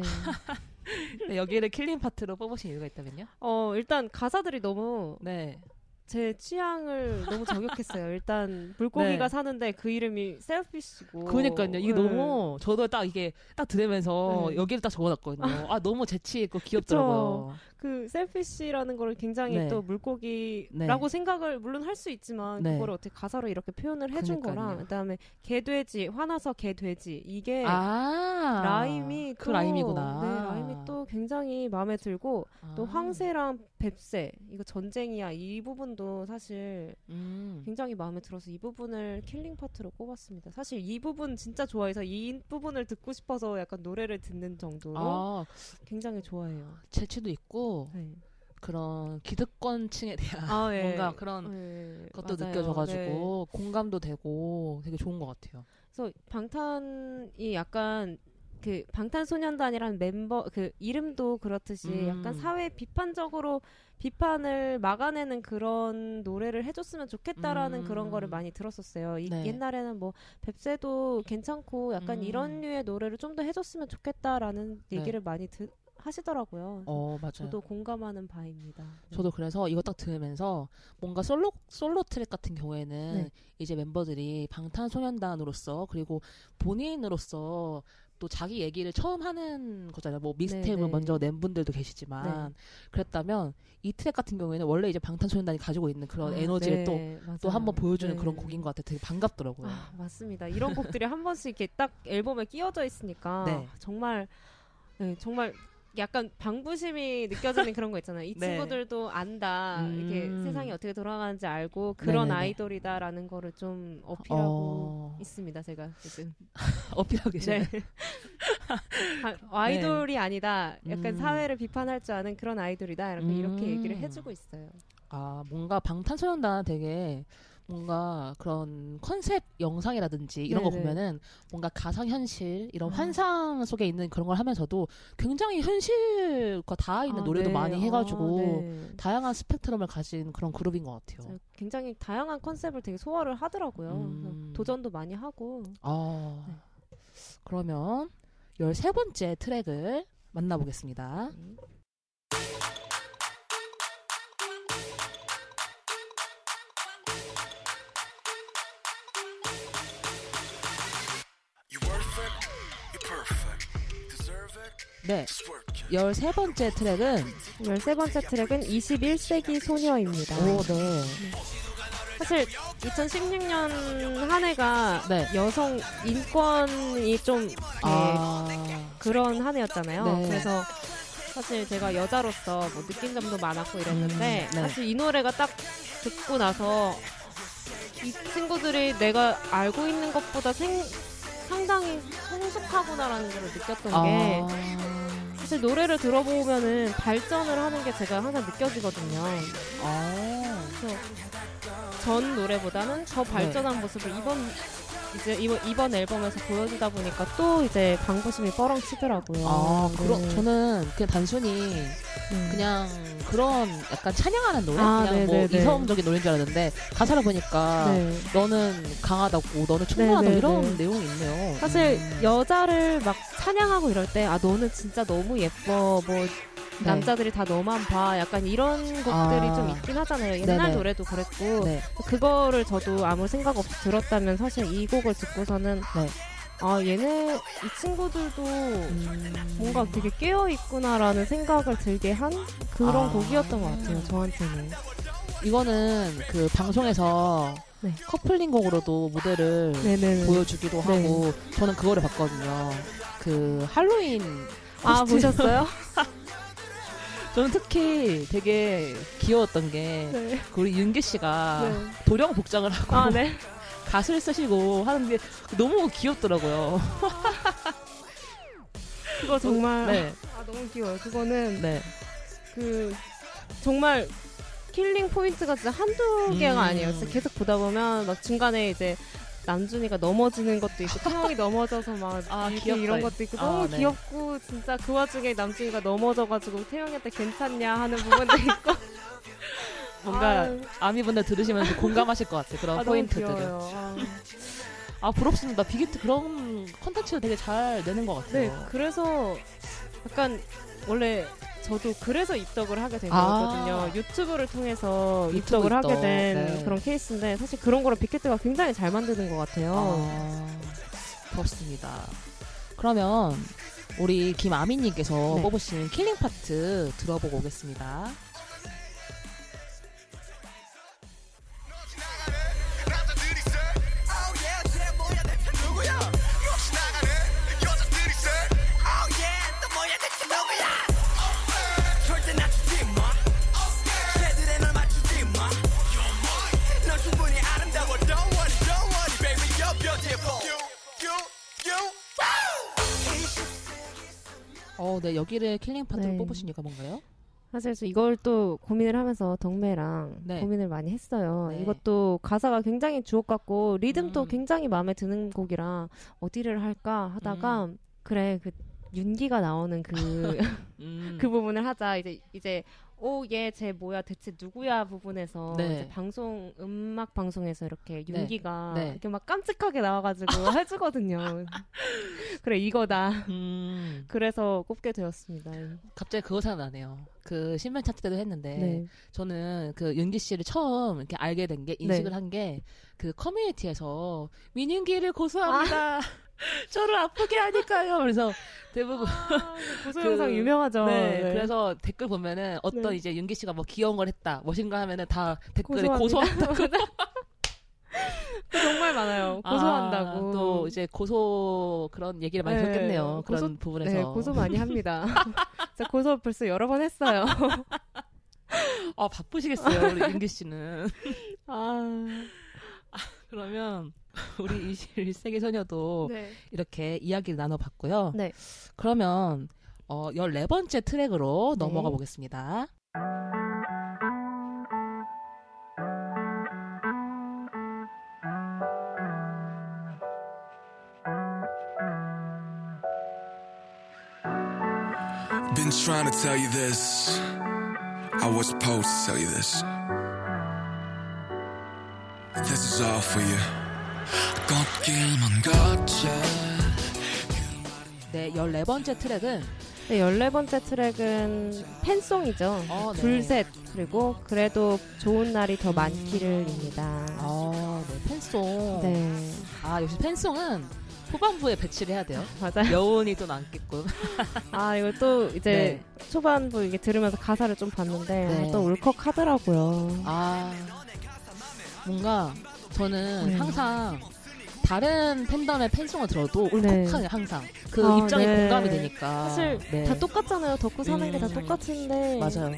네.
네, 여기를 killing 파트로 뽑으신 이유가 있다면요?
어 일단 가사들이 너무
네.
제 취향을 너무 저격했어요. 일단 물고기가
네.
사는데 그 이름이 selfish고.
그러니까요. 이게
네.
너무 저도 딱 이게 딱 들으면서
네.
여기를 딱 적어놨거든요. 아 너무 재치 있고 귀엽더라고요.
그 selfish라는 거를 굉장히
네.
또 물고기라고
네.
생각을 물론 할 수 있지만
네.
그걸 어떻게 가사로 이렇게 표현을 해준
그러니까요.
거랑 그다음에 개돼지 화나서 개돼지 이게
아
라임이
그
또,
라임이구나.
네, 라임이 또 굉장히 마음에 들고 또
아.
황새랑 뱁새 이거 전쟁이야 이 부분도 사실
음.
굉장히 마음에 들어서 이 부분을 killing 파트로 꼽았습니다. 사실 이 부분 진짜 좋아해서 이 부분을 듣고 싶어서 약간 노래를 듣는 정도로
아
굉장히 좋아해요.
재치도 있고
네.
그런 기득권층에 대한
아, 예.
뭔가 그런
네,
것도
맞아요.
느껴져가지고
네.
공감도 되고 되게 좋은 것 같아요.
그래서 방탄이 약간 그 방탄소년단이라는 멤버 그 이름도 그렇듯이
음.
약간 사회 비판적으로 비판을 막아내는 그런 노래를 해줬으면 좋겠다라는
음.
그런 거를 많이 들었었어요. 이,
네.
옛날에는 뭐 뱁새도 괜찮고 약간
음.
이런 류의 노래를 좀 더 해줬으면 좋겠다라는
네.
얘기를 많이 드, 하시더라고요.
어 맞아요.
저도 공감하는 바입니다. 네.
저도 그래서 이거 딱 들으면서 뭔가 솔로 솔로 트랙 같은 경우에는
네.
이제 멤버들이 방탄소년단으로서 그리고 본인으로서 또 자기 얘기를 처음 하는 거잖아요. 뭐 믹스테이프를
네, 네.
먼저 낸 분들도 계시지만 그랬다면 이 트랙 같은 경우에는 원래 이제 방탄소년단이 가지고 있는 그런
아,
에너지를 또
네,
또
맞아요.
한번 보여주는
네.
그런 곡인 것 같아. 되게 반갑더라고요.
아, 맞습니다. 이런 곡들이 한 번씩 이렇게 딱 앨범에 끼워져 있으니까
네.
정말 네, 정말 약간 방부심이 느껴지는 그런 거 있잖아요. 이
네.
친구들도 안다. 이렇게
음.
세상이 어떻게 돌아가는지 알고 그런
네네네.
아이돌이다라는 거를 좀 어필하고
어,
있습니다. 제가 지금.
어필하고 계시네.
네. 아, 아이돌이 아니다. 약간
음.
사회를 비판할 줄 아는 그런 아이돌이다. 이렇게 이렇게
음.
얘기를 해주고 있어요.
아, 뭔가 방탄소년단 되게 뭔가 그런 컨셉 영상이라든지 이런 거
네네.
보면은 뭔가 가상 현실 이런
아.
환상 속에 있는 그런 걸 하면서도 굉장히 현실과 닿아 있는
아,
노래도
네.
많이 해가지고
아, 네.
다양한 스펙트럼을 가진 그런 그룹인 것 같아요.
굉장히 다양한 컨셉을 되게 소화를 하더라고요.
음.
도전도 많이 하고.
아,
네.
그러면 13번째 트랙을 만나보겠습니다.
You
네,
just work it
13번째 트랙은
13번째 트랙은 21세기 소녀입니다.
오, 네.
사실 2016년 한 해가
네.
여성 인권이 좀 이렇게
아,
그런 한 해였잖아요.
네.
그래서 사실 제가 여자로서 뭐 느낀 점도 많았고 이랬는데
음, 네.
사실 이 노래가 딱 듣고 나서 이 친구들이 내가 알고 있는 것보다 생- 상당히 성숙하구나라는 걸 느꼈던 게
아,
사실 노래를 들어보면은 발전을 하는 게 제가 항상 느껴지거든요.
아,
그래서 전 노래보다는 더 발전한 모습을 이번 이제 이번, 이번 앨범에서 보여주다 보니까 또 이제 방구심이 뻐렁 치더라고요.
아, 그럼
네.
저는 그냥 단순히
네.
그냥 그런 약간 찬양하는 노래,
아,
그냥 뭐. 이성적인 노래인 줄 알았는데 가사를 보니까
네.
너는 강하다고, 너는 충분하다
네네네.
이런 내용이 있네요.
사실
음.
여자를 막 찬양하고 이럴 때 아 너는 진짜 너무 예뻐 뭐
네.
남자들이 다 너만 봐 약간 이런 곡들이
아.
좀 있긴 하잖아요 옛날
네네.
노래도 그랬고
네.
그거를 저도 아무 생각 없이 들었다면 사실 이 곡을 듣고서는
네.
아 얘네 이 친구들도
음.
뭔가 되게 깨어 있구나라는 생각을 들게 한 그런
아.
곡이었던 것 같아요 저한테는
이거는 그 방송에서
네.
커플링 곡으로도 무대를
네네네
보여주기도
네.
하고 저는 그거를 봤거든요. 그 할로윈
아. 보셨어요?
저는 특히 되게 귀여웠던 게
네.
그 우리 윤기 씨가
네.
도령 복장을 하고
아 네.
갓을 쓰시고 하는데 너무 귀엽더라고요.
그거 정말
네,
아 너무 귀여워요 그거는
네.
그 정말 killing 포인트가 진짜 한두 개가
음.
아니에요. 진짜 계속 보다 보면 막 중간에 이제 남준이가 넘어지는 것도 있고 태영이 넘어져서 막
아, 귀엽다.
이런 것도 있고
아,
너무
네.
귀엽고 진짜 그 와중에 남준이가 넘어져가지고 태영이한테 괜찮냐 하는 부분도 있고
뭔가
아유,
아미분들 들으시면서 공감하실 것 같아요. 그런
아,
포인트들을.
귀여워요. 아.
아 부럽습니다. 비기트 그런 컨텐츠 되게 잘 내는 것 같아요.
네, 그래서 약간 원래 저도 그래서 입덕을 하게 된
아.
거거든요. 유튜브를 통해서
유튜브
입덕을 하게
입덕.
된
네.
그런 케이스인데 사실 그런 거를 빅히트가 굉장히 잘 만드는 것 같아요.
아, 부럽습니다. 그러면 우리 김아미님께서
네.
뽑으신 killing 파트 들어보고 오겠습니다. 어, 네 여기를 killing 파트로
네.
뽑으신 이유가 뭔가요?
사실 저 이걸 또 고민을 하면서 덕매랑
네.
고민을 많이 했어요.
네.
이것도 가사가 굉장히 주옥 같고 리듬도
음.
굉장히 마음에 드는 곡이라 어디를 할까 하다가 그래 그 윤기가 나오는 그
음.
그 부분을 하자. 이제 이제 오얘 쟤 뭐야 대체 누구야 부분에서
네.
방송 음악 방송에서 이렇게
네.
윤기가
네.
이렇게 막 깜찍하게 나와가지고 해주거든요. 그래 이거다.
음,
그래서 꼽게 되었습니다.
갑자기 그거 생각나네요. 그 신명 차트 때도 했는데
네.
저는 그 윤기 씨를 처음 이렇게 알게 된 게 인식을
네.
한게 그 커뮤니티에서 민윤기를 고소합니다. 저를 아프게 하니까요. 그래서 대부분
고소
그-
영상 유명하죠.
네, 그래서 댓글 보면은 어떤
네.
이제 윤기 씨가 뭐 귀여운 걸 했다, 멋진 거 하면은 다 댓글에. 고소한다.
정말 많아요. 고소한다고.
아, 또 이제 고소 그런 얘기를 많이
네,
들었겠네요. 그런
고소-
부분에서.
네, 고소 많이 합니다. 진짜 고소 벌써 여러 번 했어요.
아 바쁘시겠어요, 우리 윤기 씨는.
아,
그러면 우리 21세기 소녀도
네.
이렇게 이야기를 나눠봤고요.
네.
그러면 어, 14번째 트랙으로
네.
넘어가 보겠습니다.
Been trying to tell you this. I was supposed to tell you this. This is all for you.
네, 14번째 트랙은
네, 14번째 트랙은 팬송이죠.
어, 네.
둘셋 그리고 그래도 좋은 날이 더 많기를입니다.
아, 네, 팬송.
네,
아, 역시 팬송은 후반부에 배치를 해야 돼요.
맞아요.
여운이 또 남겠고.
아, 이거 또 이제 초반부 이게 들으면서 가사를 좀 봤는데
네.
또 울컥하더라고요.
아, 뭔가 저는
네.
항상 다른 팬덤의 팬송을 들어도
네.
울컥하게 항상 그
아,
입장에
네.
공감이 되니까.
사실
네.
다 똑같잖아요. 덕후 사는 게다
음.
똑같은데
맞아요.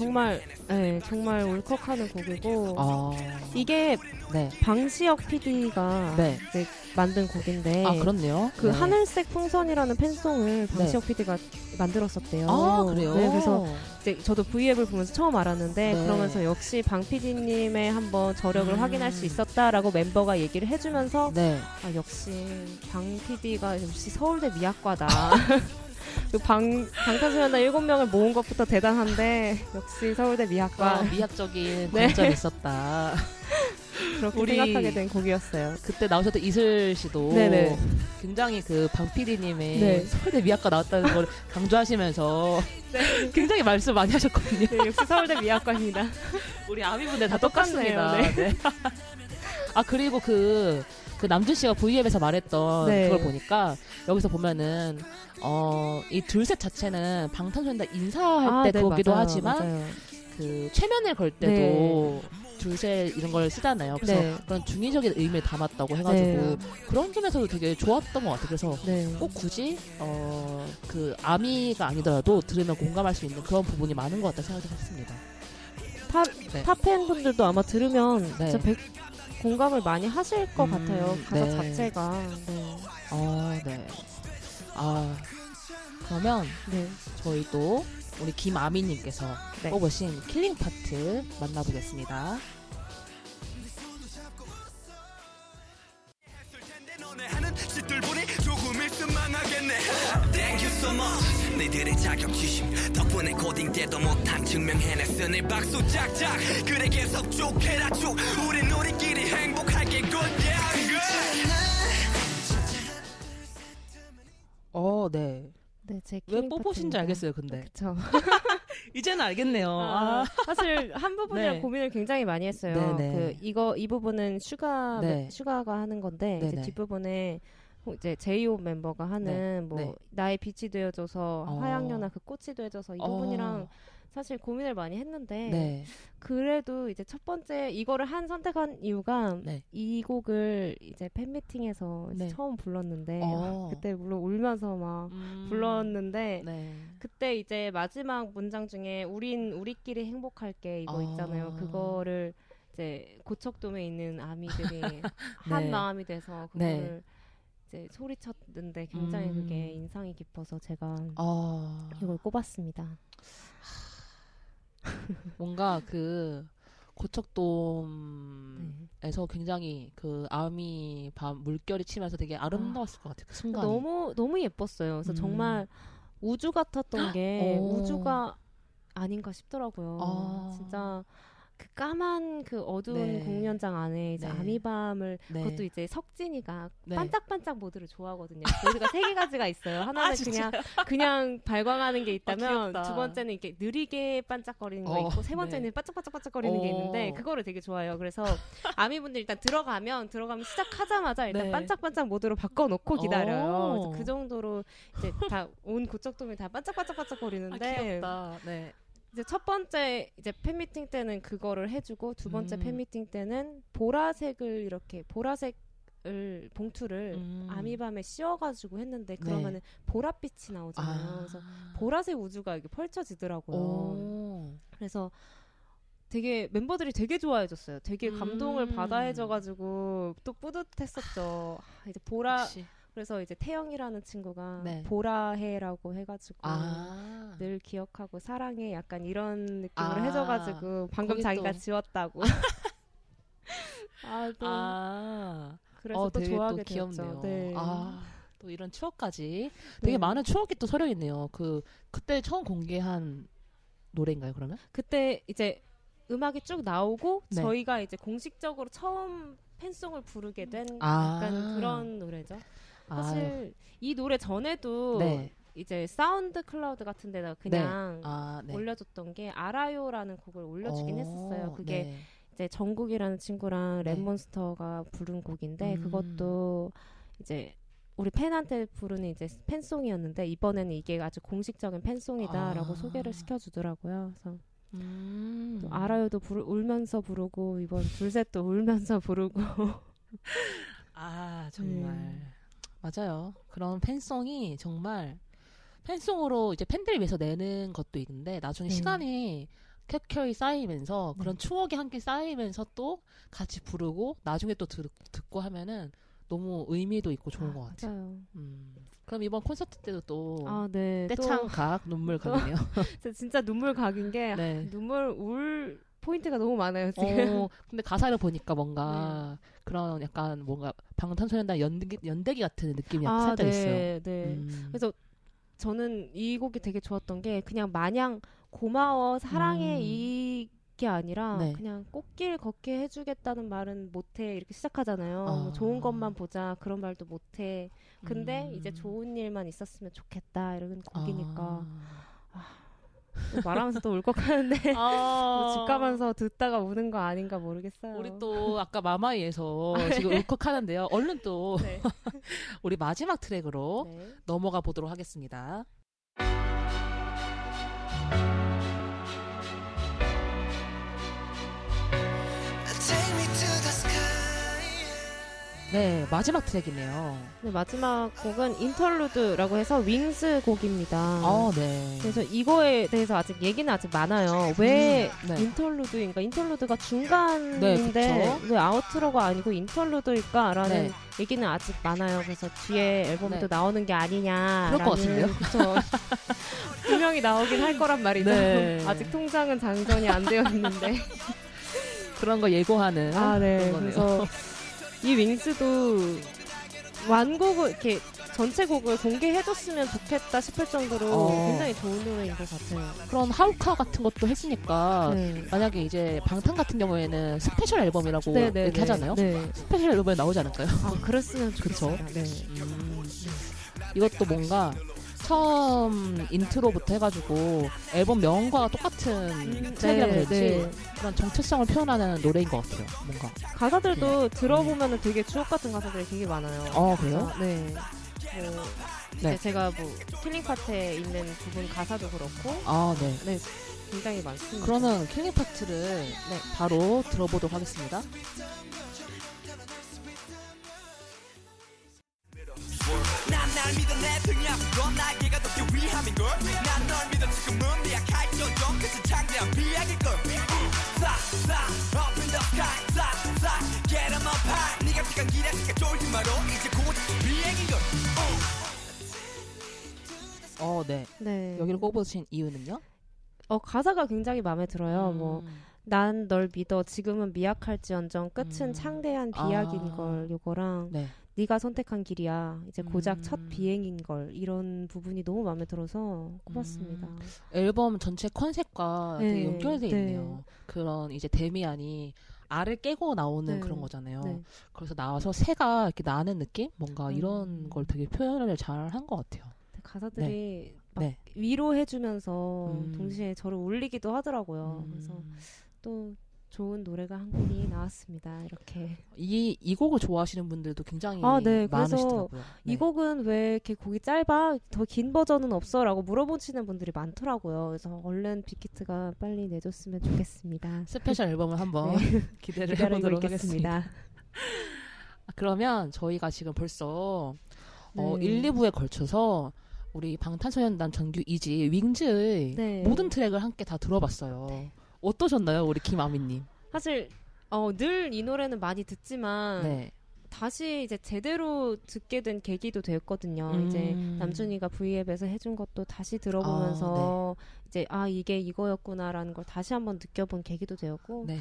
정말 네, 정말 울컥하는 곡이고
아,
이게
네.
방시혁 PD가
네.
이제 만든 곡인데
아 그렇네요.
그
네.
하늘색 풍선이라는 팬송을 방시혁 PD가 만들었었대요.
아 그래요.
네, 그래서 이제 저도 V앱을 보면서 처음 알았는데
네.
그러면서 역시 방 PD님의 한번 저력을
음.
확인할 수 있었다라고 멤버가 얘기를 해주면서
네.
아, 역시 방 PD가 역시 서울대 미학과다. 그 방, 방탄소년단 일곱 명을 모은 것부터 대단한데 역시 서울대 미학과
아, 미학적인
네.
관점이 있었다.
그렇게
우리-
생각하게 된 곡이었어요.
그때 나오셨던 이슬 씨도
네네.
굉장히 그 방PD님의
네.
서울대 미학과 나왔다는 걸 강조하시면서
네.
굉장히 말씀 많이 하셨거든요.
네, 역시 서울대 미학과입니다.
우리 아미분들 다. 똑같습니다. 네. 아 그리고 그, 그 남준 씨가 V앱에서 말했던
네.
그걸 보니까 여기서 보면은 어, 이 둘 셋 자체는 방탄소년단 인사할 때 거기도
네, 맞아요,
하지만
맞아요.
그 최면을 걸 때도 둘셋 이런 걸 쓰잖아요. 그래서
네.
그런 중의적인 의미를 담았다고 해가지고
네.
그런 점에서도 되게 좋았던 것 같아요. 그래서
네.
꼭 굳이 어, 그 아미가 아니더라도 들으면 공감할 수 있는 그런 부분이 많은 것 같다 생각을 했습니다.
타,
네.
타팬분들도 아마 들으면
네.
진짜 백- 공감을 많이 하실 것
음,
같아요. 가사
네.
자체가. 네.
어, 네. 아 그러면
네.
저희 또 우리 김아미님께서
네.
뽑으신 킬링 파트 만나보겠습니다.
수많은 너희들의 자격지심 덕분에 고딩 때도 못한 증명해냈으니 박수 짝짝 그래 계속 쭉 해라 쭉 우린 우리끼리 행복할게 good yeah I'm good
어, 네.
네, 제
왜 뽑으신지
파트입니다.
알겠어요, 근데.
그쵸.
이제는 알겠네요.
아,
아,
사실 한 부분이랑
네.
고민을 굉장히 많이 했어요.
네네.
그 이거 이 부분은 슈가
네.
슈가가 하는 건데 이제
네네.
뒷부분에 호- 이제 제이홉 멤버가 하는
네.
뭐
네.
나의 빛이 되어줘서
어.
화양연화 그 꽃이 되어줘서 이 부분이랑
어,
사실 고민을 많이 했는데
네.
그래도 이제 첫 번째 이거를 한 선택한 이유가
네.
이 곡을 이제 팬미팅에서 이제
네.
처음 불렀는데
어.
그때 물론 울면서 막
음,
불렀는데
네.
그때 이제 마지막 문장 중에 우린 우리끼리 행복할게 이거
아.
있잖아요. 그거를 이제 고척돔에 있는 아미들이 한
네.
마음이 돼서
네.
그거를 이제 소리쳤는데 굉장히
음.
그게 인상이 깊어서 제가
아,
이걸 꼽았습니다.
뭔가 그 고척돔에서
네.
굉장히 그 아미 밤 물결이 치면서 되게 아름다웠을 것 같아요. 그 순간이.
너무 너무 예뻤어요. 그래서
음.
정말 우주 같았던 게
오.
우주가 아닌가 싶더라고요.
아.
진짜 그 까만 그 어두운
네.
공연장 안에 이제
네.
아미밤을
네.
그것도 이제 석진이가
네.
반짝반짝 모드를 좋아하거든요. 모드가 세 개 가지가 있어요. 하나는
아?
그냥 그냥 발광하는 게 있다면
귀엽다.
두 번째는 이렇게 느리게 반짝거리는 거
어,
있고 세
네.
번째는 반짝반짝 반짝거리는 게
어.
있는데 그거를 되게 좋아해요. 그래서 아미분들 일단 들어가면 들어가면 시작하자마자 일단
네.
반짝반짝 모드로 바꿔놓고 기다려요.
어.
그래서 그 정도로 이제 다 온 고척돔이 다
아,
반짝반짝 반짝거리는데
귀엽다. 네.
이제 첫 번째 이제 팬미팅 때는 그거를 해주고 두 번째
음.
팬미팅 때는 보라색을 이렇게 보라색 을 봉투를
음.
아미밤에 씌워가지고 했는데 그러면은 보랏빛이 나오잖아요. 그래서 보라색 우주가 이렇게 펼쳐지더라고요.
오.
그래서 되게 멤버들이 되게 좋아해줬어요. 되게 감동을
음.
받아 해줘가지고 또 뿌듯했었죠. 아, 이제 보라
역시.
그래서 이제 태영이라는 친구가
네.
보라해라고 해가지고
아.
늘 기억하고 사랑해 약간 이런 느낌으로
아,
해줘가지고 방금
거기
자기가
또-
지웠다고. 아, 또
아.
그래서
어,
또 좋아하게
또 귀엽네요.
되었죠. 네.
아, 또 이런 추억까지 되게
네.
많은 추억이 또 서려 있네요. 그 그때 처음 공개한 노래인가요, 그러면?
그때 이제 음악이 쭉 나오고
네.
저희가 이제 공식적으로 처음 팬송을 부르게 된
아.
약간 그런 노래죠.
아,
사실 이 노래 전에도
네.
이제 SoundCloud 같은 데다가 그냥
아, 네.
올려줬던 게 알아요라는 곡을 올려주긴
어,
했었어요. 그게
네.
이제 정국이라는 친구랑
네.
랩몬스터가 부른 곡인데
음.
그것도 이제 우리 팬한테 부르는 이제 팬송이었는데 이번에는 이게 아주 공식적인 팬송이다라고
아.
소개를 시켜주더라고요. 그래서
음.
또 알아요도 부르, 울면서 부르고 이번 둘셋도 울면서 부르고
아 정말
음.
맞아요. 그런 팬송이 정말 팬송으로 이제 팬들 위해서 내는 것도 있는데 나중에
네.
시간이 켜켜이 쌓이면서 그런
네.
추억이 함께 쌓이면서 또 같이 부르고 나중에 또 들, 듣고 하면은 너무 의미도 있고 좋은 것 같아요.
맞아요.
음. 그럼 이번 콘서트 때도 또
아, 네.
떼창 각 눈물 각이네요.
또 진짜 눈물 각인 게
네.
눈물 울 포인트가 너무 많아요, 지금.
어, 근데 가사를 보니까 뭔가 그런 약간 뭔가 방탄소년단 연대기, 연대기 같은 느낌이
아,
살짝
네,
있어요.
네.
음.
그래서 저는 이 곡이 되게 좋았던 게 그냥 마냥 고마워 사랑해
음.
이게 아니라
네.
그냥 꽃길 걷게 해주겠다는 말은 못해 이렇게 시작하잖아요.
아.
뭐 좋은 것만 보자 그런 말도 못해. 근데
음.
이제 좋은 일만 있었으면 좋겠다 이런 곡이니까
아.
또 말하면서 또 울컥하는데
아.
집 가면서 듣다가 우는 거 아닌가 모르겠어요.
우리 또 아까 마마이에서 지금 울컥하는데요. 얼른 또
네.
우리 마지막 트랙으로
네.
넘어가 보도록 하겠습니다. 네, 마지막 트랙이네요.
네, 마지막 곡은 인터루드라고 해서 윙스 곡입니다.
아, 네.
그래서 이거에 대해서 아직 얘기는 아직 많아요. 왜
음, 네.
인터루드인가? 인터루드가
네,
중간인데
그쵸.
왜 아우트로가 아니고 인터루드일까라는
네.
얘기는 아직 많아요. 그래서 뒤에 앨범에도
네.
나오는 게 아니냐.
그럴 것 같은데요?
그쵸. 분명히 나오긴 할 거란 말이죠.
네.
아직 통장은 장전이 안 되어 있는데.
그런 거 예고하는
아, 네.
그런 거네요.
그래서 이 WINGS도 완곡을 이렇게 전체 곡을 공개해줬으면 좋겠다 싶을 정도로
어.
굉장히 좋은 노래인 것 같아요.
그런 하오카 같은 것도 했으니까
네.
만약에 이제 방탄 같은 경우에는 스페셜 앨범이라고
네, 네,
이렇게
네.
하잖아요.
네.
스페셜 앨범에 나오지 않을까요?
아, 그랬으면. 좋겠어요. 네.
음. 이것도 뭔가 처음 인트로부터 해가지고 앨범 명과 똑같은
음,
트랙이라고
네,
해야지
네.
그런 정체성을 표현하는 노래인 것 같아요. 뭔가.
가사들도 들어보면 은 되게 주옥 같은 가사들이 되게 많아요.
어 그래요?
아, 네. 뭐
네.
제가 뭐 killing 파트에 있는 부분 가사도 그렇고
아 네.
네 굉장히 많습니다.
그러면 킬링 파트를 네, 바로 들어보도록 하겠습니다.
날 믿어 내 등이 아픈 건 날개가 돋기 위함인걸 난널 믿어 지금은 미약할지언정 그저 창대한 비약일걸 싹싹 up in the sky 싹싹 get 'em up high 네가 시간 기다리니까 쫄지 마로 이제 고작 비행인걸
어 네.
네.
여기를 꼽으신 이유는요?
어 가사가 굉장히 마음에 들어요. 뭐
음.
난널 믿어 지금은 미약할지언정 끝은
음.
창대한
아.
비약인 걸 요거랑
네.
네가 선택한 길이야 이제 고작
음.
첫 비행인 걸 이런 부분이 너무 마음에 들어서 꼽았습니다.
음. 앨범 전체 컨셉과
네,
되게 연결돼
네.
있네요. 그런 이제 데미안이 알을 깨고 나오는
네,
그런 거잖아요.
네.
그래서 나와서 새가 이렇게 나는 느낌? 뭔가
음.
이런 걸 되게 표현을 잘 한 것 같아요.
가사들이 막
네.
위로해주면서
음.
동시에 저를 울리기도 하더라고요.
음.
그래서 또 좋은 노래가 한 곡이 나왔습니다. 이렇게
이, 이 곡을 좋아하시는 분들도 굉장히
아, 네.
많으시더라고요. 네.
이 곡은 왜 이렇게 곡이 짧아? 더 긴 버전은 없어?라고 물어보시는 분들이 많더라고요. 그래서 얼른 빅히트가 빨리 내줬으면 좋겠습니다.
스페셜 앨범을 한번 기대를
기다리고
해보도록 하겠습니다.
있겠습니다.
그러면 저희가 지금 벌써 어,
네.
1, 2부에 걸쳐서 우리 방탄소년단 정규 2집 WINGS의
네.
모든 트랙을 함께 다 들어봤어요. 어떠셨나요, 우리 김아미님?
사실 어, 늘 이 노래는 많이 듣지만
네.
다시 이제 제대로 듣게 된 계기도 되었거든요.
음.
이제 남준이가 V앱에서 해준 것도 다시 들어보면서
네.
이제 아 이게 이거였구나라는 걸 다시 한번 느껴본 계기도 되었고
네.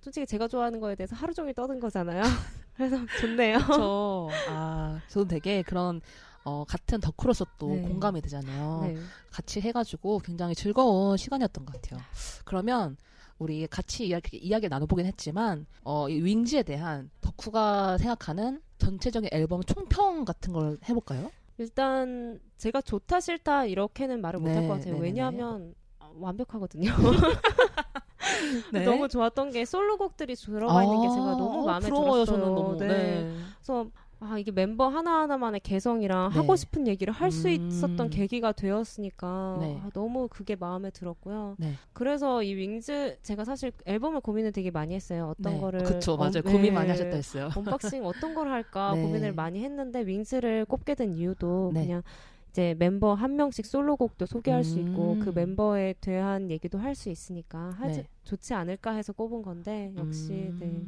솔직히 제가 좋아하는 거에 대해서 하루 종일 떠든 거잖아요. 그래서 좋네요.
저, 아, 저는 되게 그런, 어, 같은 덕후로서 또
네.
공감이 되잖아요.
네.
같이 해가지고 굉장히 즐거운 시간이었던 것 같아요. 그러면 우리 같이 이야기, 이야기를 나눠보긴 했지만, 어, 이 WINGS에 대한 덕후가 생각하는 전체적인 앨범 총평 같은 걸 해볼까요?
일단 제가 좋다 싫다 이렇게는 말을 못할
네,
것 같아요. 왜냐하면 어, 완벽하거든요.
네.
너무 좋았던 게 솔로곡들이 들어가 있는 게 제가 너무
어,
마음에
부러워요,
들었어요.
저는 너무.
네.
네.
그래서 아 이게 멤버 하나 하나만의 개성이랑
네.
하고 싶은 얘기를 할수
음.
있었던 계기가 되었으니까
네.
아, 너무 그게 마음에 들었고요.
네.
그래서 이 WINGS 제가 사실 앨범을 고민을 되게 많이 했어요. 어떤
네.
거를
그쵸, 맞아요.
언-
고민
네.
많이 하셨다 했어요.
unboxing 어떤 걸 할까
네.
고민을 많이 했는데 WINGS를 꼽게 된 이유도
네.
그냥 이제 멤버 한 명씩 솔로곡도 소개할 수 있고
음.
그 멤버에 대한 얘기도 할 수 있으니까 하지
네.
좋지 않을까 해서 꼽은 건데 역시 네.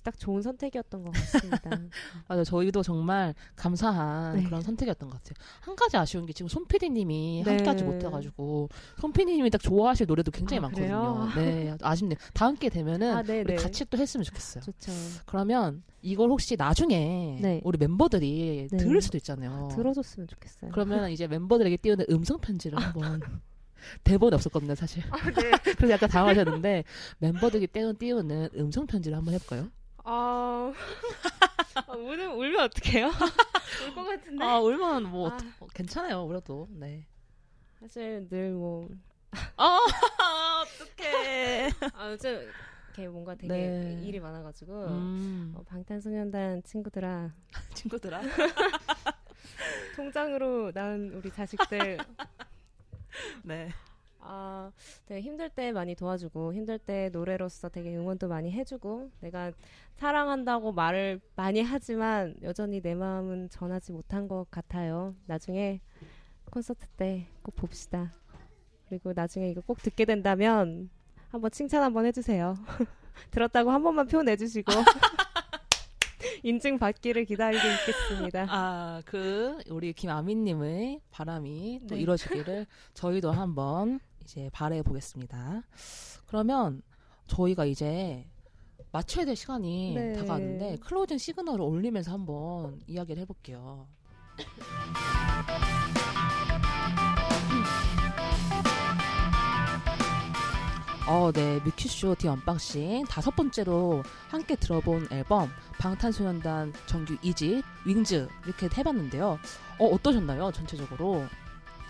음.
딱 좋은 선택이었던 것 같습니다.
맞아요. 저희도 정말 감사한
네.
그런 선택이었던 것 같아요. 한 가지 아쉬운 게 지금 손PD님이
네.
함께하지 못해가지고 손PD님이 딱 좋아하실 노래도 굉장히
아,
많거든요.
그래요?
네, 아쉽네요. 다음 기회 되면은
아, 네,
우리
네.
같이 또 했으면 좋겠어요.
좋죠.
그러면 이걸 혹시 나중에
네.
우리 멤버들이
네.
들을 수도 있잖아요.
들어줬으면 좋겠어요.
그러면 이제 멤버들에게 띄우는 음성 편지를 한번 대본이 없었거든요, 사실.
아, 네.
그래서 약간 당황하셨는데 멤버들에게 띄우는, 띄우는 음성 편지를 한번 해볼까요?
아, 아, 울면 울면 어떡해요? 울 것 같은데.
아, 울면 뭐
아.
어, 괜찮아요, 울어도. 네.
사실 늘 뭐,
아, 어떡해.
아, 요즘 이렇게 뭔가 되게
네.
일이 많아가지고
음,
어, 방탄소년단 친구들아
친구들아.
통장으로 낳은 우리 자식들
네.
아, 되게 힘들 때 많이 도와주고 힘들 때 노래로서 되게 응원도 많이 해주고 내가 사랑한다고 말을 많이 하지만 여전히 내 마음은 전하지 못한 것 같아요. 나중에 콘서트 때 꼭 봅시다. 그리고 나중에 이거 꼭 듣게 된다면 한번 칭찬 한번 해주세요. 들었다고 한 번만 표현해주시고 인증 받기를 기다리고 있겠습니다.
아, 그, 우리 김아미님의 바람이 또
네.
이뤄지기를 저희도 한번 이제 바래 보겠습니다. 그러면 저희가 이제 맞춰야 될 시간이
네.
다가왔는데 closing 시그널을 올리면서 한번 이야기를 해볼게요. 어, 네. 뮤큐쇼 the unboxing 다섯 번째로 함께 들어본 앨범 방탄소년단 정규 2집 윙즈 이렇게 해봤는데요. 어, 어떠셨나요? 전체적으로.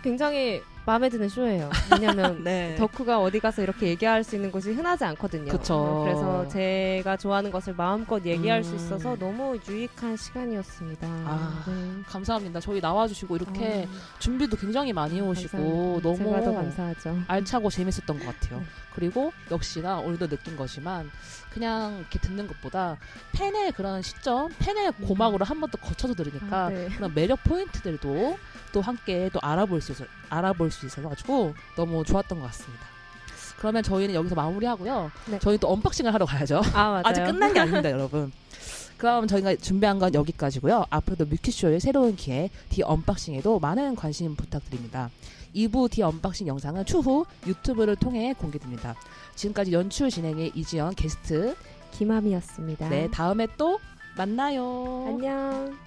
굉장히 마음에 드는 쇼예요. 왜냐면
네.
덕후가 어디 가서 이렇게 얘기할 수 있는 곳이 흔하지 않거든요.
그쵸.
어, 그래서 제가 좋아하는 것을 마음껏 얘기할 수
음.
있어서 너무 유익한 시간이었습니다.
아,
네.
감사합니다. 저희 나와주시고 이렇게
아,
준비도 굉장히 많이 해오시고
감사합니다.
너무. 알차고 재밌었던 것 같아요.
네.
그리고 역시나 오늘도 느낀 거지만 그냥 이렇게 듣는 것보다 팬의 그런 시점, 팬의
음.
고막으로 한 번 더 거쳐서 들으니까
아, 네.
그런 매력 포인트들도 또 함께 또 알아볼 수 있어 알아볼 수 있어서 가지고 너무 좋았던 것 같습니다. 그러면 저희는 여기서 마무리하고요.
네.
저희 또 unboxing을 하러 가야죠.
아.
아직 끝난 게 아닙니다, 여러분. 그럼 저희가 준비한 건 여기까지고요. 앞으로도 뮤키쇼의 새로운 기획 The Unboxing에도 많은 관심 부탁드립니다. 2부 The Unboxing 영상은 추후 유튜브를 통해 공개됩니다. 지금까지 연출 진행의 이지연 게스트.
김함이었습니다.
네, 다음에 또 만나요.
안녕.